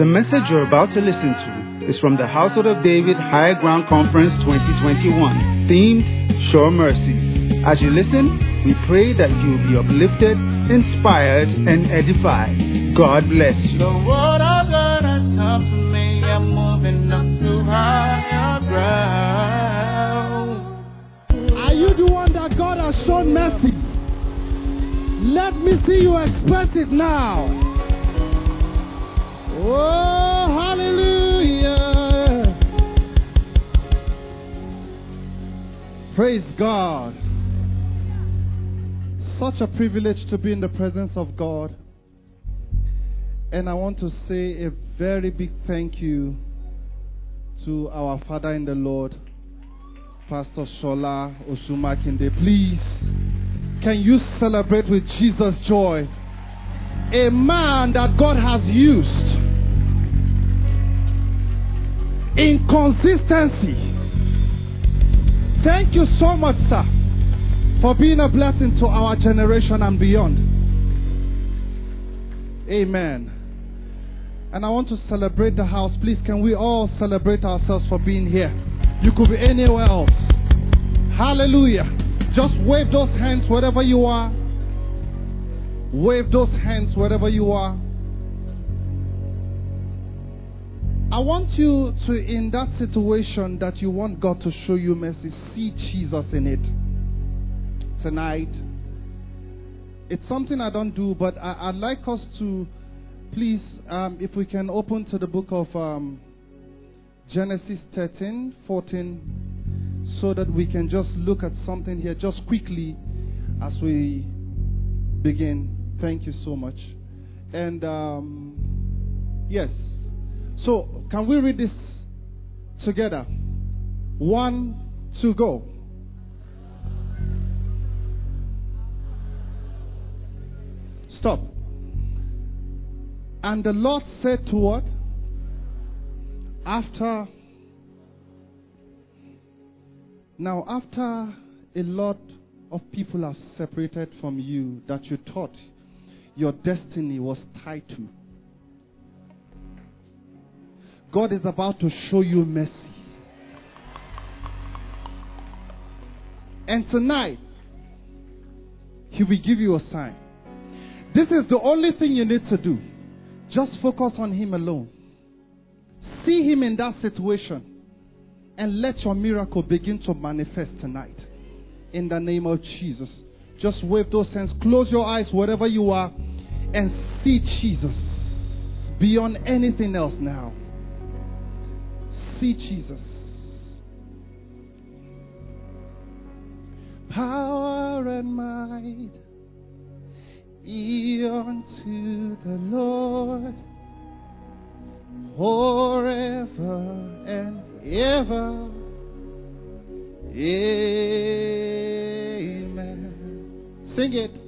The message you're about to listen to is from the Household of David Higher Ground Conference 2021, themed Sure Mercies. As you listen, we pray that you will be uplifted, inspired, and edified. God bless you. The word of God has come to me. I'm moving up to higher ground. Are you the one that God has shown mercy? Let me see you express it now. Oh, hallelujah. Praise God. Such a privilege to be in the presence of God. And I want to say a very big thank you to our Father in the Lord, Pastor Shola Osumakinde. Please, can you celebrate with Jesus joy? A man that God has used in consistency. Thank you so much, sir, for being a blessing to our generation and beyond. Amen. And I want to celebrate the house. Please, can we all celebrate ourselves for being here? You could be anywhere else. Hallelujah. Just wave those hands wherever you are. Wave those hands wherever you are. I want you to, in that situation that you want God to show you mercy, see Jesus in it. Tonight, it's something I don't do, but I, would like us to, please, um, if we can open to the book of um, Genesis 13, 14, so that we can just look at something here just quickly as we begin. Thank you so much. And um, yes, so can we read this together? One, two, go. Stop. And the Lord said to what? After. Now, after a lot of people are separated from you that you thought your destiny was tied to, God is about to show you mercy. And tonight, He will give you a sign. This is the only thing you need to do. Just focus on Him alone. See Him in that situation. And let your miracle begin to manifest tonight. In the name of Jesus. Just wave those hands. Close your eyes wherever you are. And see Jesus. Beyond anything else now. See Jesus. Power and might be unto the Lord forever and ever. Amen. Sing it.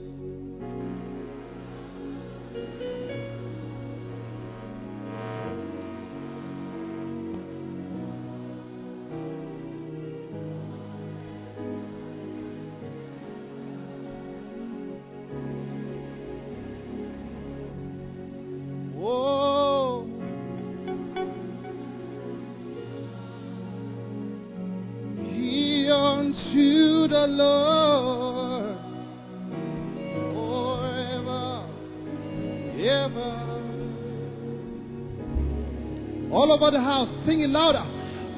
Sing it louder.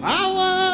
Power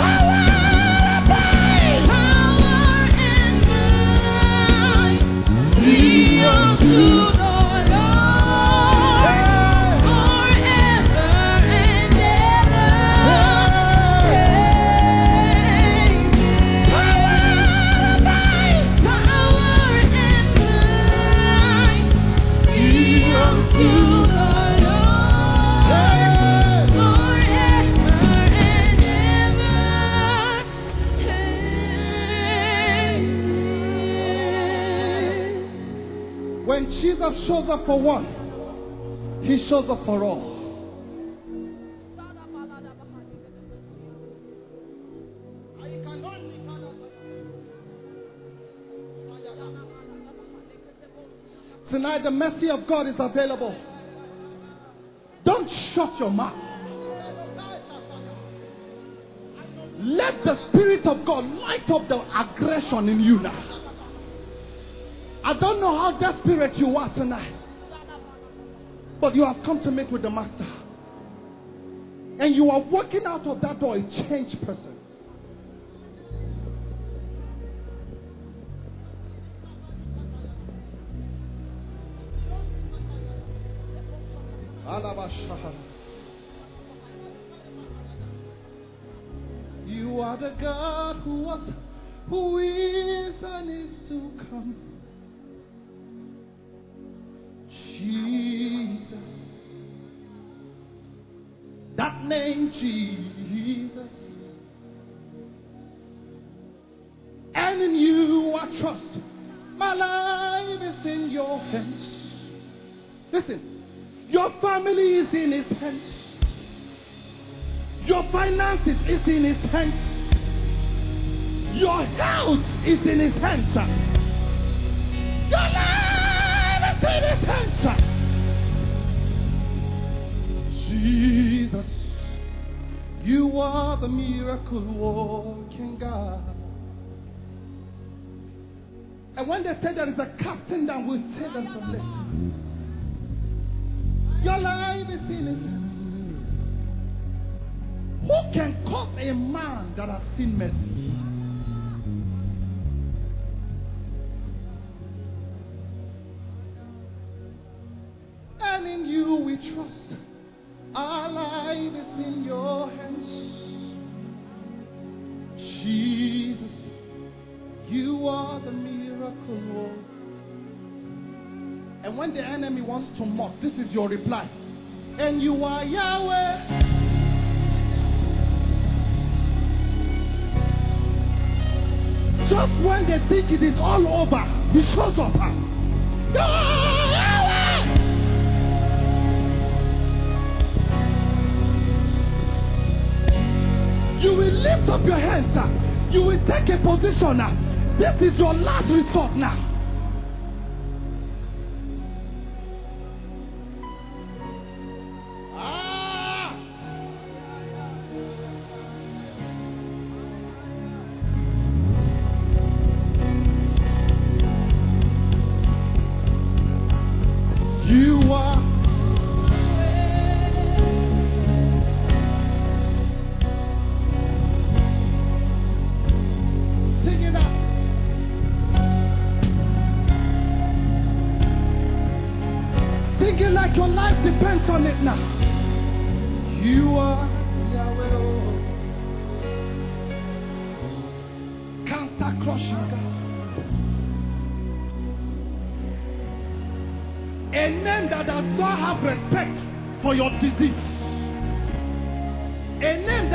Thank you. Jesus shows up for one, He shows up for all. Tonight, the mercy of God is available. Don't shut your mouth. Let the Spirit of God light up the aggression in you now. I don't know how desperate you are tonight, but you have come to meet with the Master. And you are walking out of that door a changed person. You are the God who was, who is, and is to come. Jesus. That name, Jesus. And in you I trust. My life is in your hands. Listen, your family is in his hands. Your finances is in his hands. Your health is in his hands. Your life Jesus, you are the miracle working God. And when they say there is a casting down, we say there's a lifting. Your life is in his hands. Who can cause a man that has seen mercy? And in you we trust. Our life is in your hands. Jesus, you are the miracle worker. And when the enemy wants to mock, this is your reply. And you are Yahweh. Just when they think it is all over, he shows up. You You will lift up your hands. sir. You will take a position now. This is your last resort now.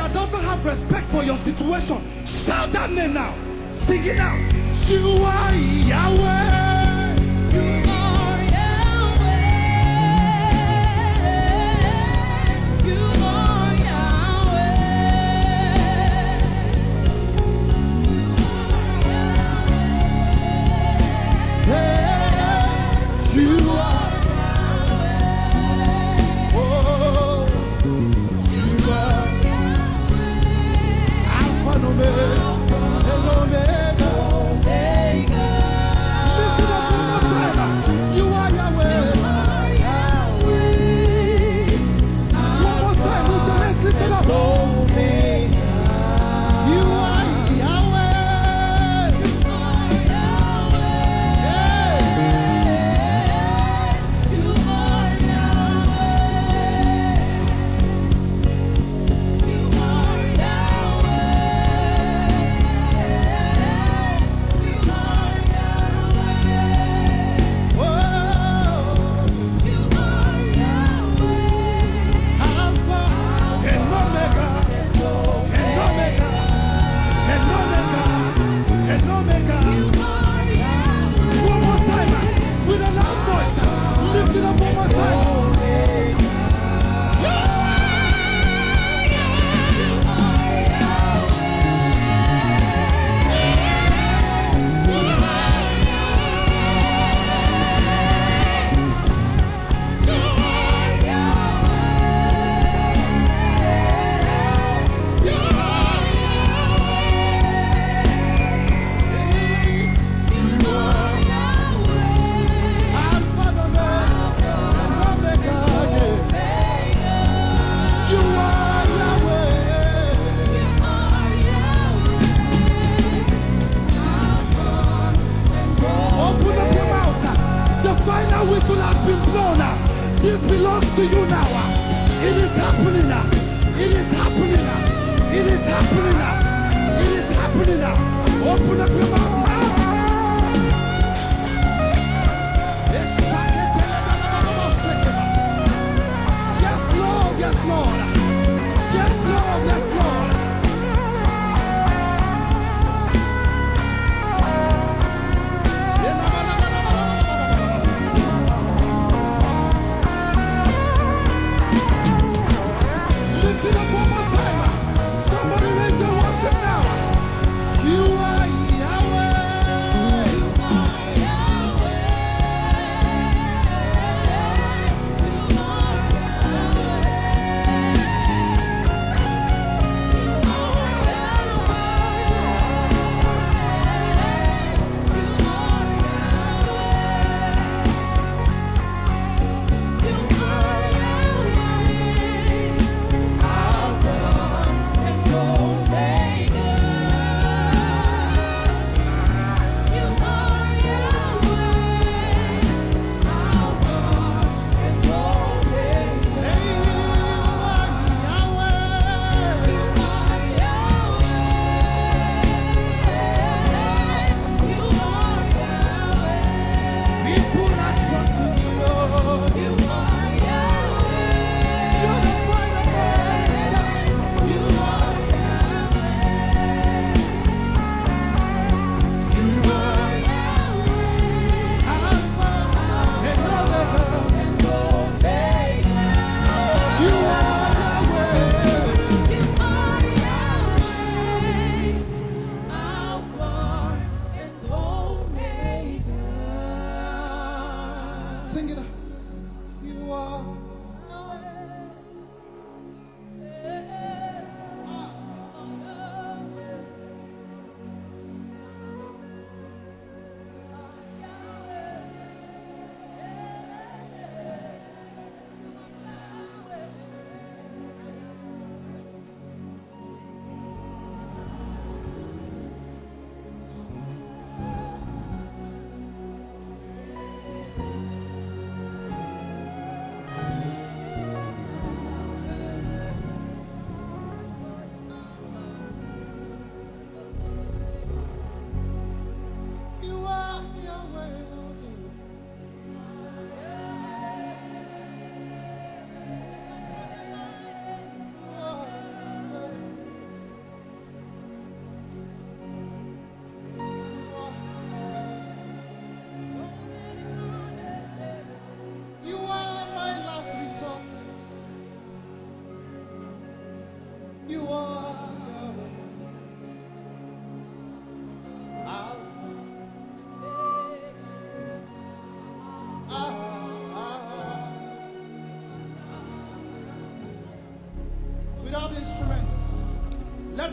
That doesn't have respect for your situation. Shout that name now. Sing it out. You are Yahweh. Hey,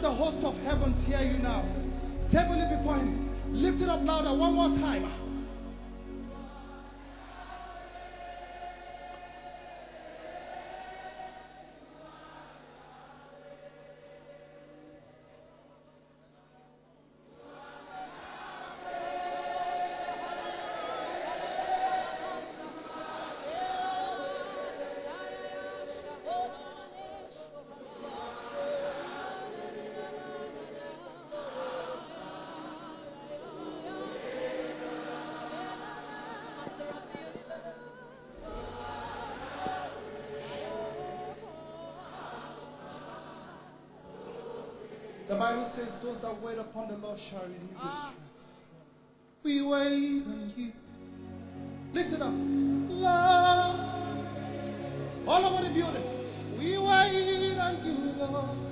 the host of heaven hear you now. It before him. Lift it up louder one more time. Those that wait upon the Lord shall renew their ah. strength. We wait on you. Lift it up. Lord. All over the building. We wait on you, Lord.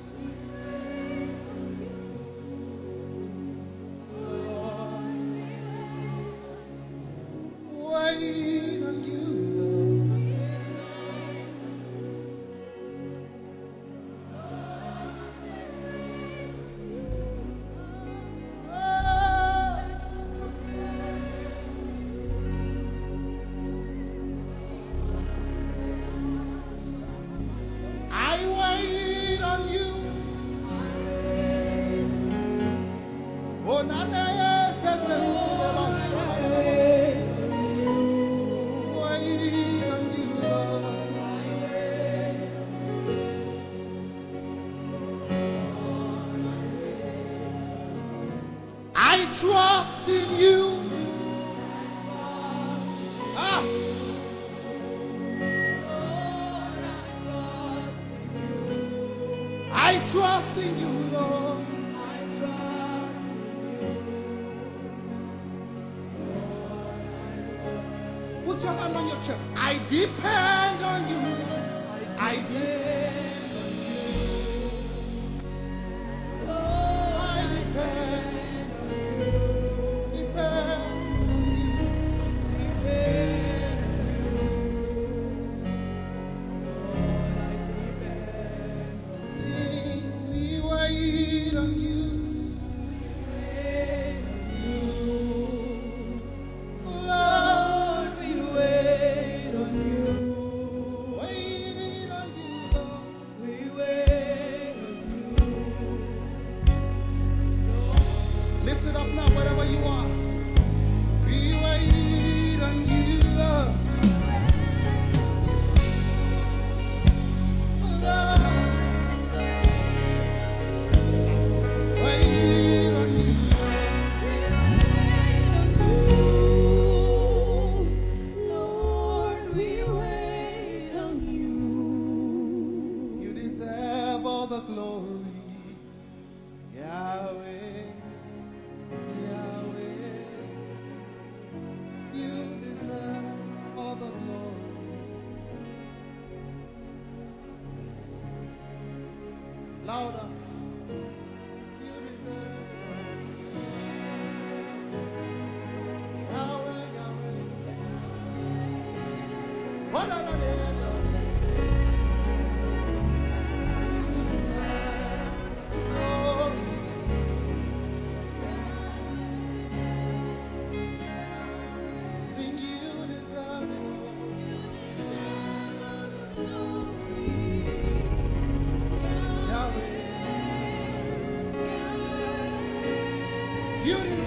And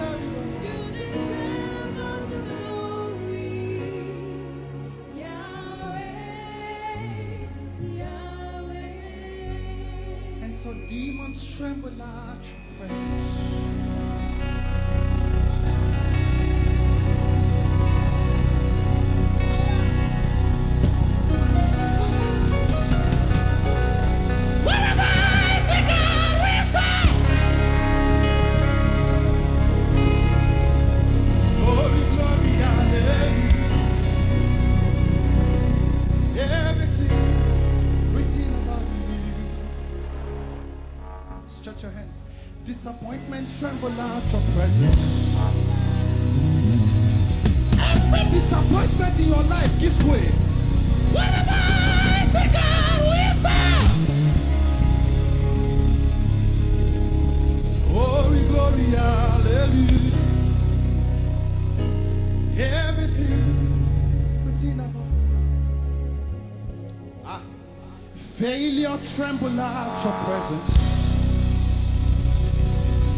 tremble at your presence.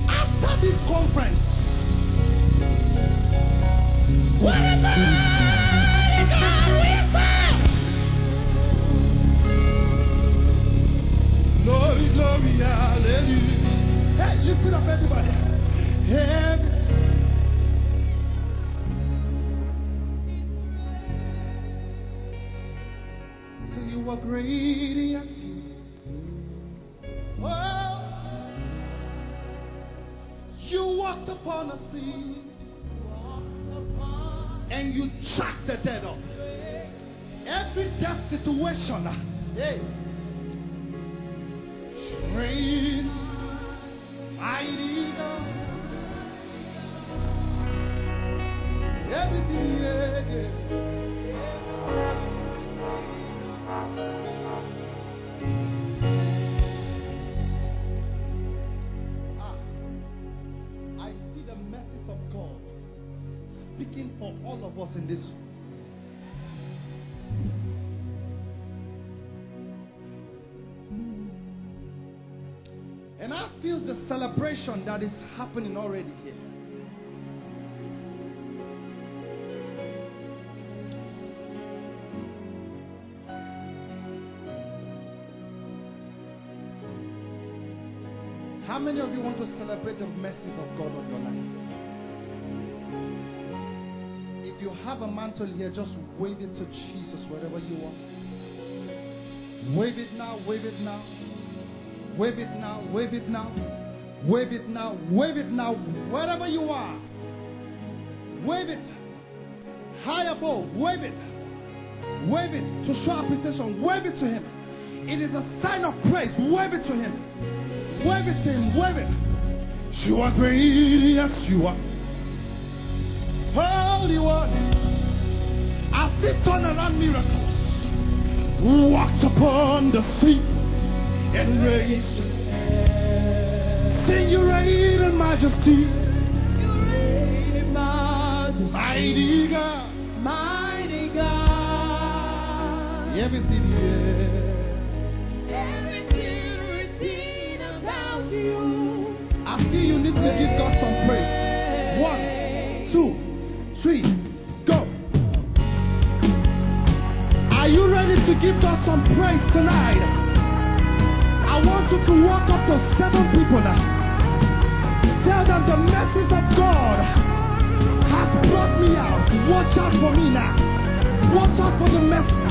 After this conference, glory, glory, hallelujah. Hey, lift it up, everybody. Every- So you are great, walked upon a sea, and you tracked the dead up. Every death situation, hey, mighty God. Everything, yeah, yeah. Of us in this. And I feel the celebration that is happening already here. How many of you want to celebrate the message of God on your life? Have a mantle here, just wave it to Jesus wherever you are. Wave it now, wave it now. Wave it now, wave it now. Wave it now, wave it now, wherever you are. Wave it. High above, wave it. Wave it to show appreciation. Wave it to Him. It is a sign of praise. Wave it to Him. Wave it to Him. Wave it. You are great, yes, you are. Oh, Holy One. I see turnaround miracles. Walked upon the sea and raised. Sing you reign in majesty. Mighty God. Mighty God. Everything, yeah. Everything written about you. I feel you need to give God some praise. Give God some praise tonight? I want you to walk up to seven people. Tell them the message of God has brought me out. Watch out for me now. Watch out for the message.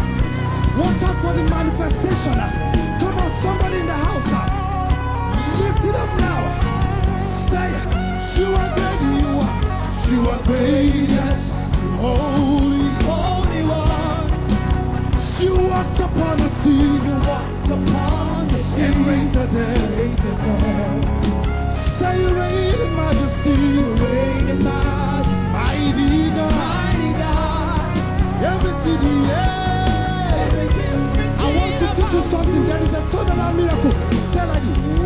Watch out for the manifestation. Come on, somebody in the house. Lift it up now. Say, you are great, you are. You are great, yes. Holy you walked upon the sea, you walked upon the sea, and raised the dead. Say, you reign in majesty, you reign in majesty, mighty God, mighty God, everything the earth. I want you to do something. There is a total miracle. Tell you.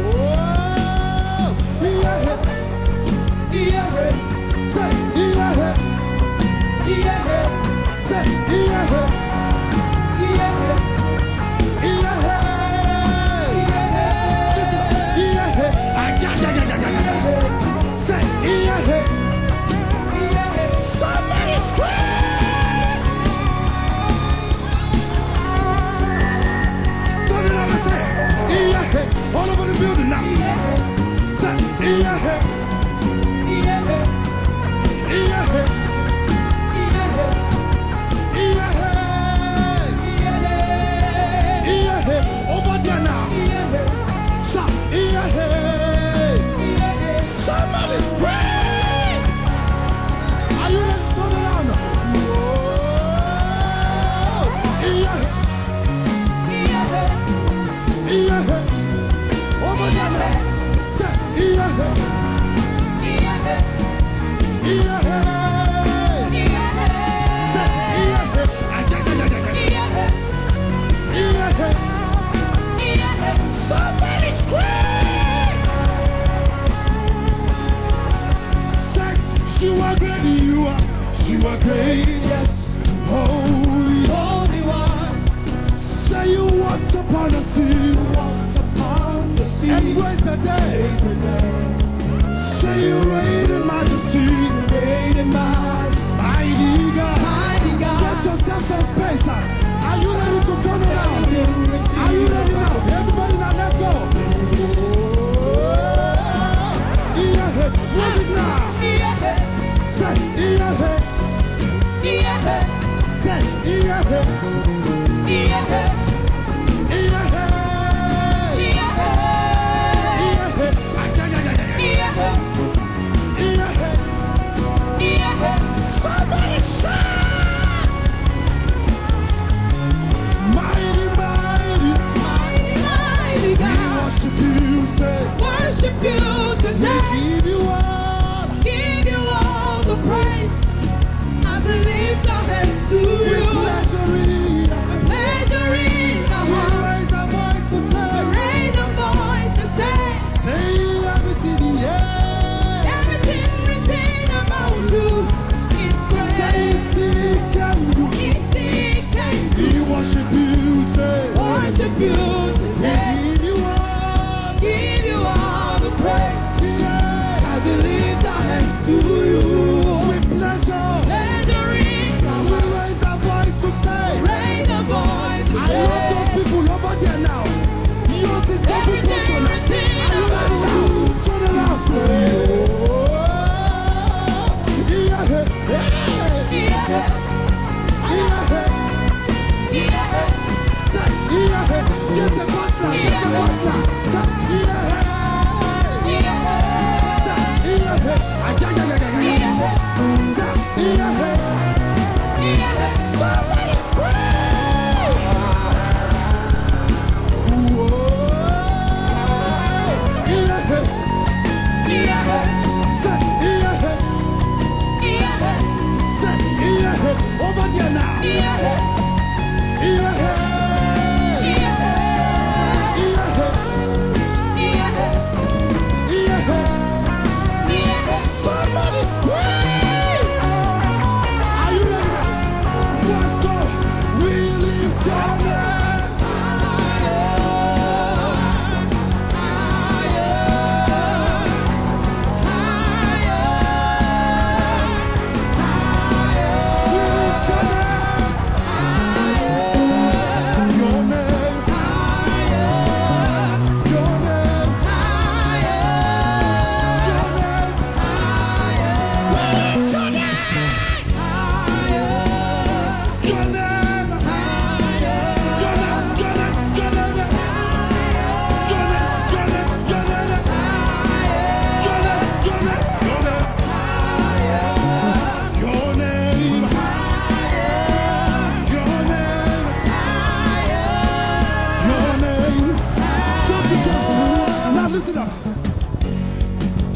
Over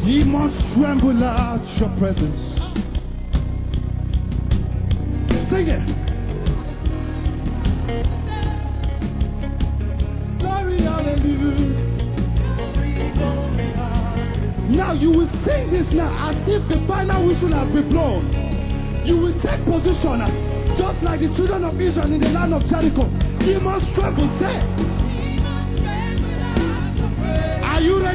Demons tremble at your presence. Sing it. Glory, hallelujah. Now you will sing this now as if the final whistle has been blown. You will take position just like the children of Israel in the land of Jericho. Demons tremble, say.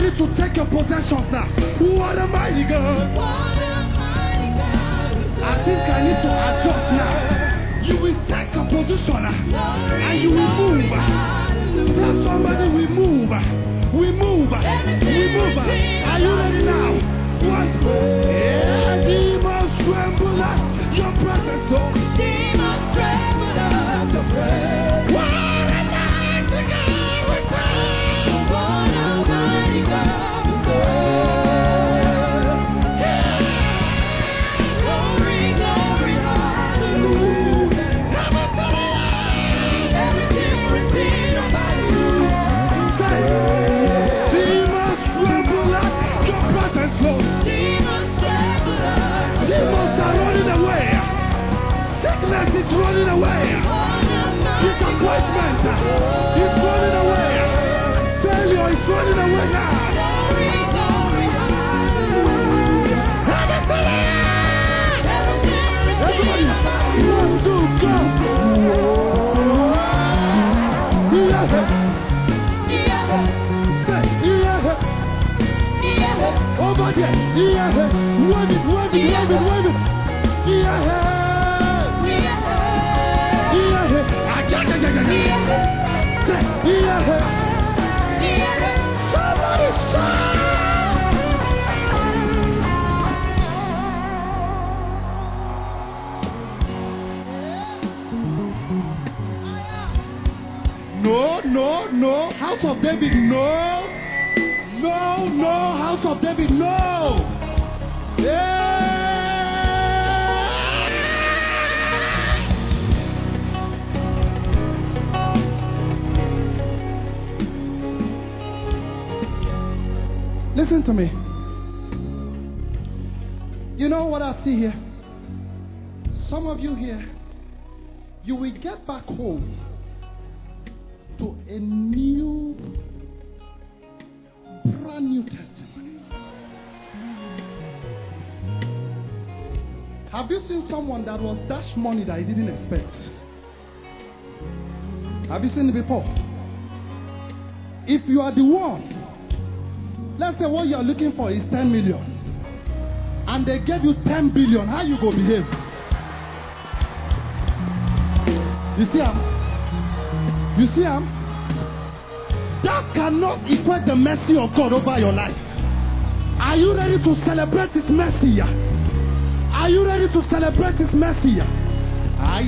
Ready to take your possessions now? What a mighty God. I think I need to adjust now. You will take a position and you will move. Tell somebody we move. We move. We move. Are you ready now? One. Yeah, demons tremble at your presence. Oh. What a running away. Disappointment is running away. Failure is running away now. Everybody, one, two, go. Yeah. Yeah. Over there. Yeah. Wave it, wave it, wave it, wave it. No, no, no. House of David, no. No, no. House of David, no. Listen to me. You know what I see here? Some of you here, you will get back home to a new, brand new testimony. Have you seen someone that was dashed money that he didn't expect? Have you seen it before? If you are the one, let's say what you are looking for is 10 million, and they gave you 10 billion, how you go behave? You see, am? You see, am? That cannot equate the mercy of God over your life. Are you ready to celebrate His mercy? Are you ready to celebrate His mercy? Ay,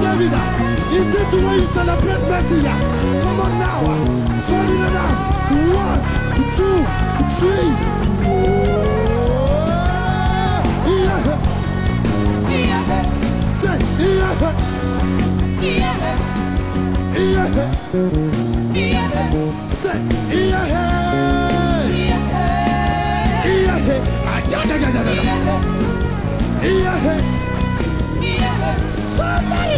David. Is this the way you celebrate mercy? Come on now. Turn it down. One, two, three. Somebody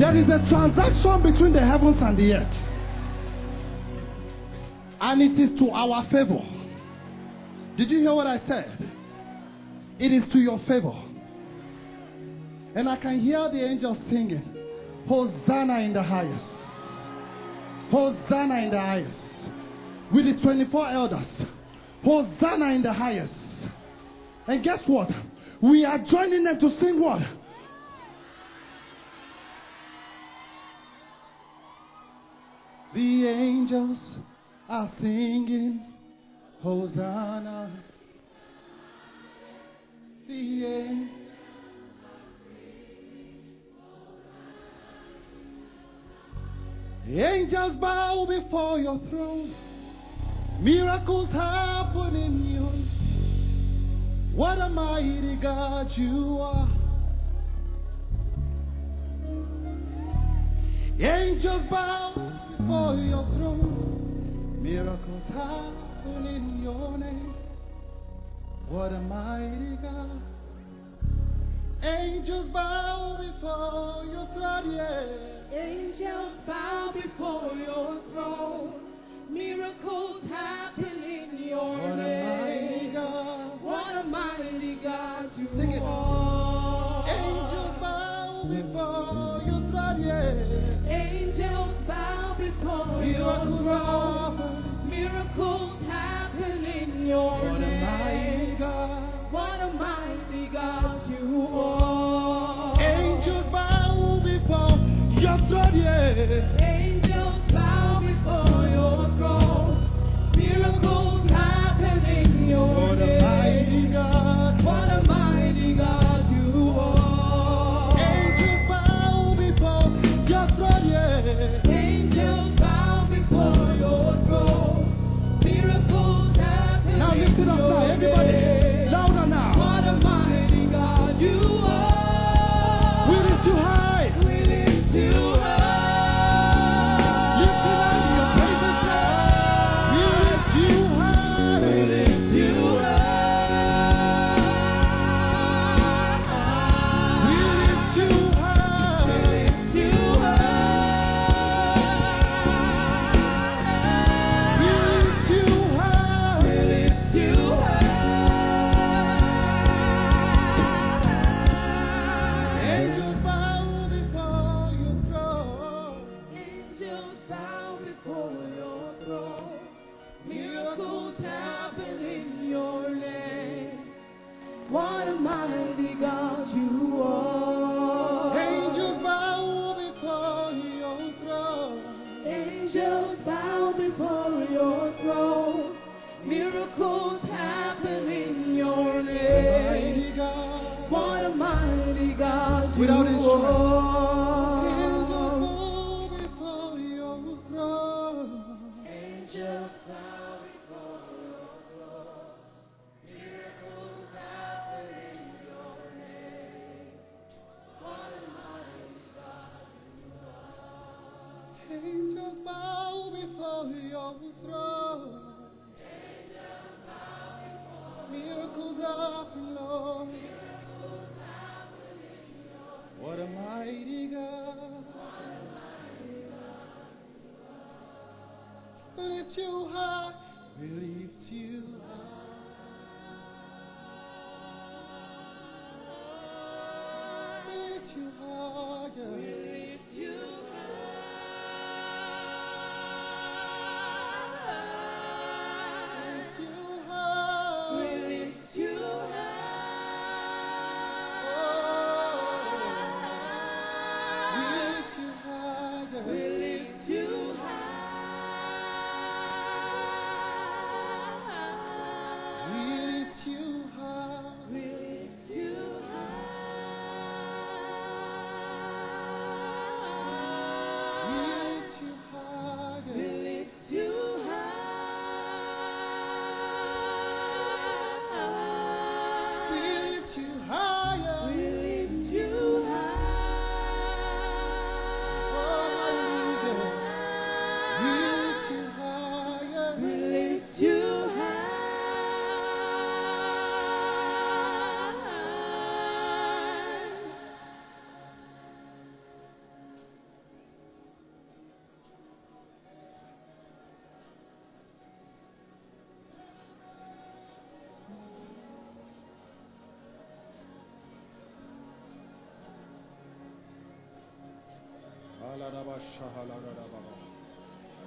there is a transaction between the heavens and the earth. And it is to our favor. Did you hear what I said? It is to your favor. And I can hear the angels singing, Hosanna in the highest. Hosanna in the highest. With the 24 elders. Hosanna in the highest. And guess what? We are joining them to sing what? The angels are singing Hosanna. The angels. Angels bow before your throne. Miracles happen in you. What a mighty God you are. Angels bow before your throne. Miracles happen in your name. What a mighty God. Angels bow before your throne, yeah. Angels bow before your throne. Miracles happen in your What name. Lift you high. We lift you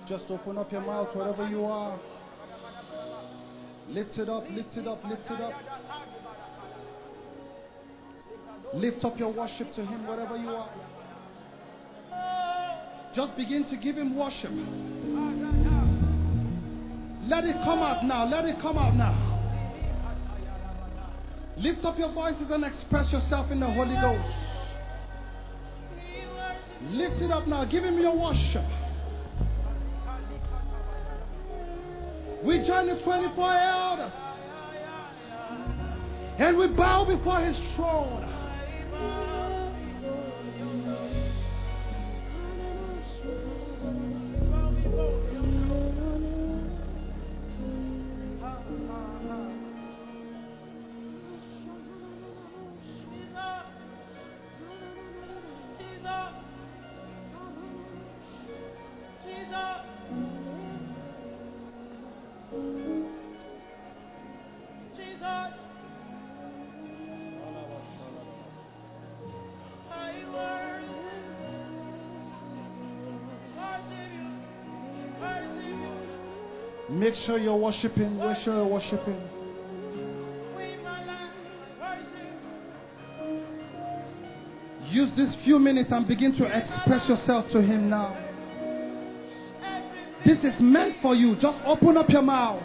Just open up your mouth wherever you are. Lift it up, lift it up, lift it up. Lift up your worship to Him wherever you are. Just begin to give Him worship. Let it come out now. Let it come out now. Lift up your voices and express yourself in the Holy Ghost. Lift it up now. Give Him your worship. We join the 24 elders and we bow before His throne. Sure you're worshiping. Make you're worshiping. Use these few minutes and begin to express yourself to Him now. This is meant for you. Just open up your mouth.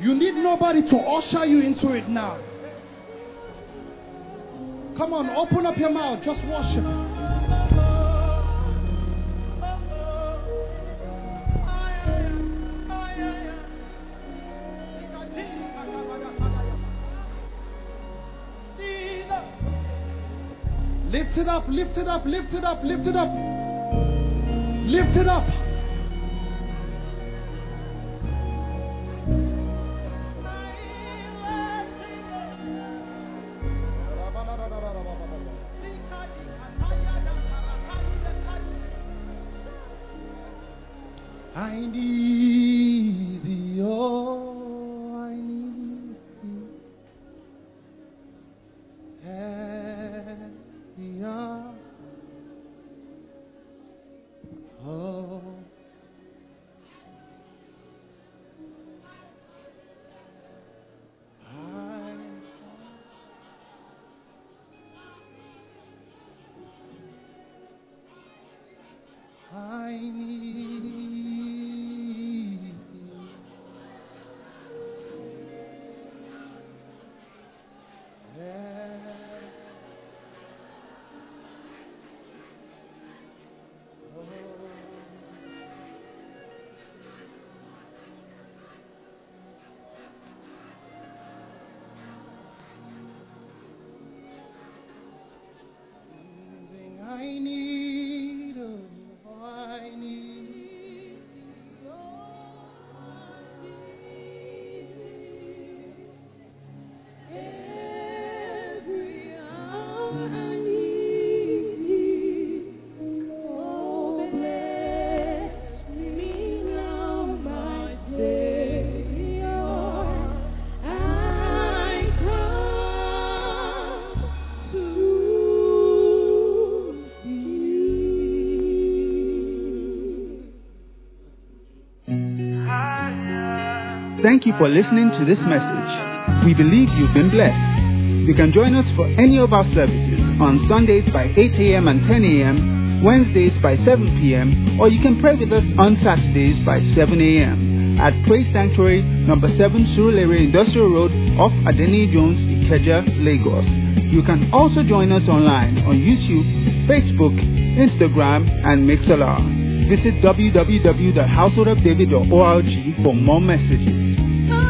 You need nobody to usher you into it now. Come on, open up your mouth. Just worship. Lift it up, lift it up, lift it up, lift it up. Lift it up. Thank you for listening to this message. We believe you've been blessed. You can join us for any of our services on Sundays by 8 a.m. and 10 a.m., Wednesdays by 7 p.m., or you can pray with us on Saturdays by 7 a.m. at Praise Sanctuary, number 7 Surulere Industrial Road off Adeniyi Jones, Ikeja, Lagos. You can also join us online on YouTube, Facebook, Instagram, and Mixlr. Visit www.householdofdavid.org for more messages.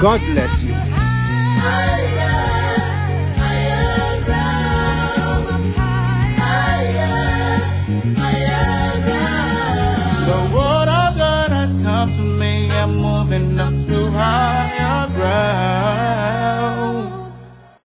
God bless you.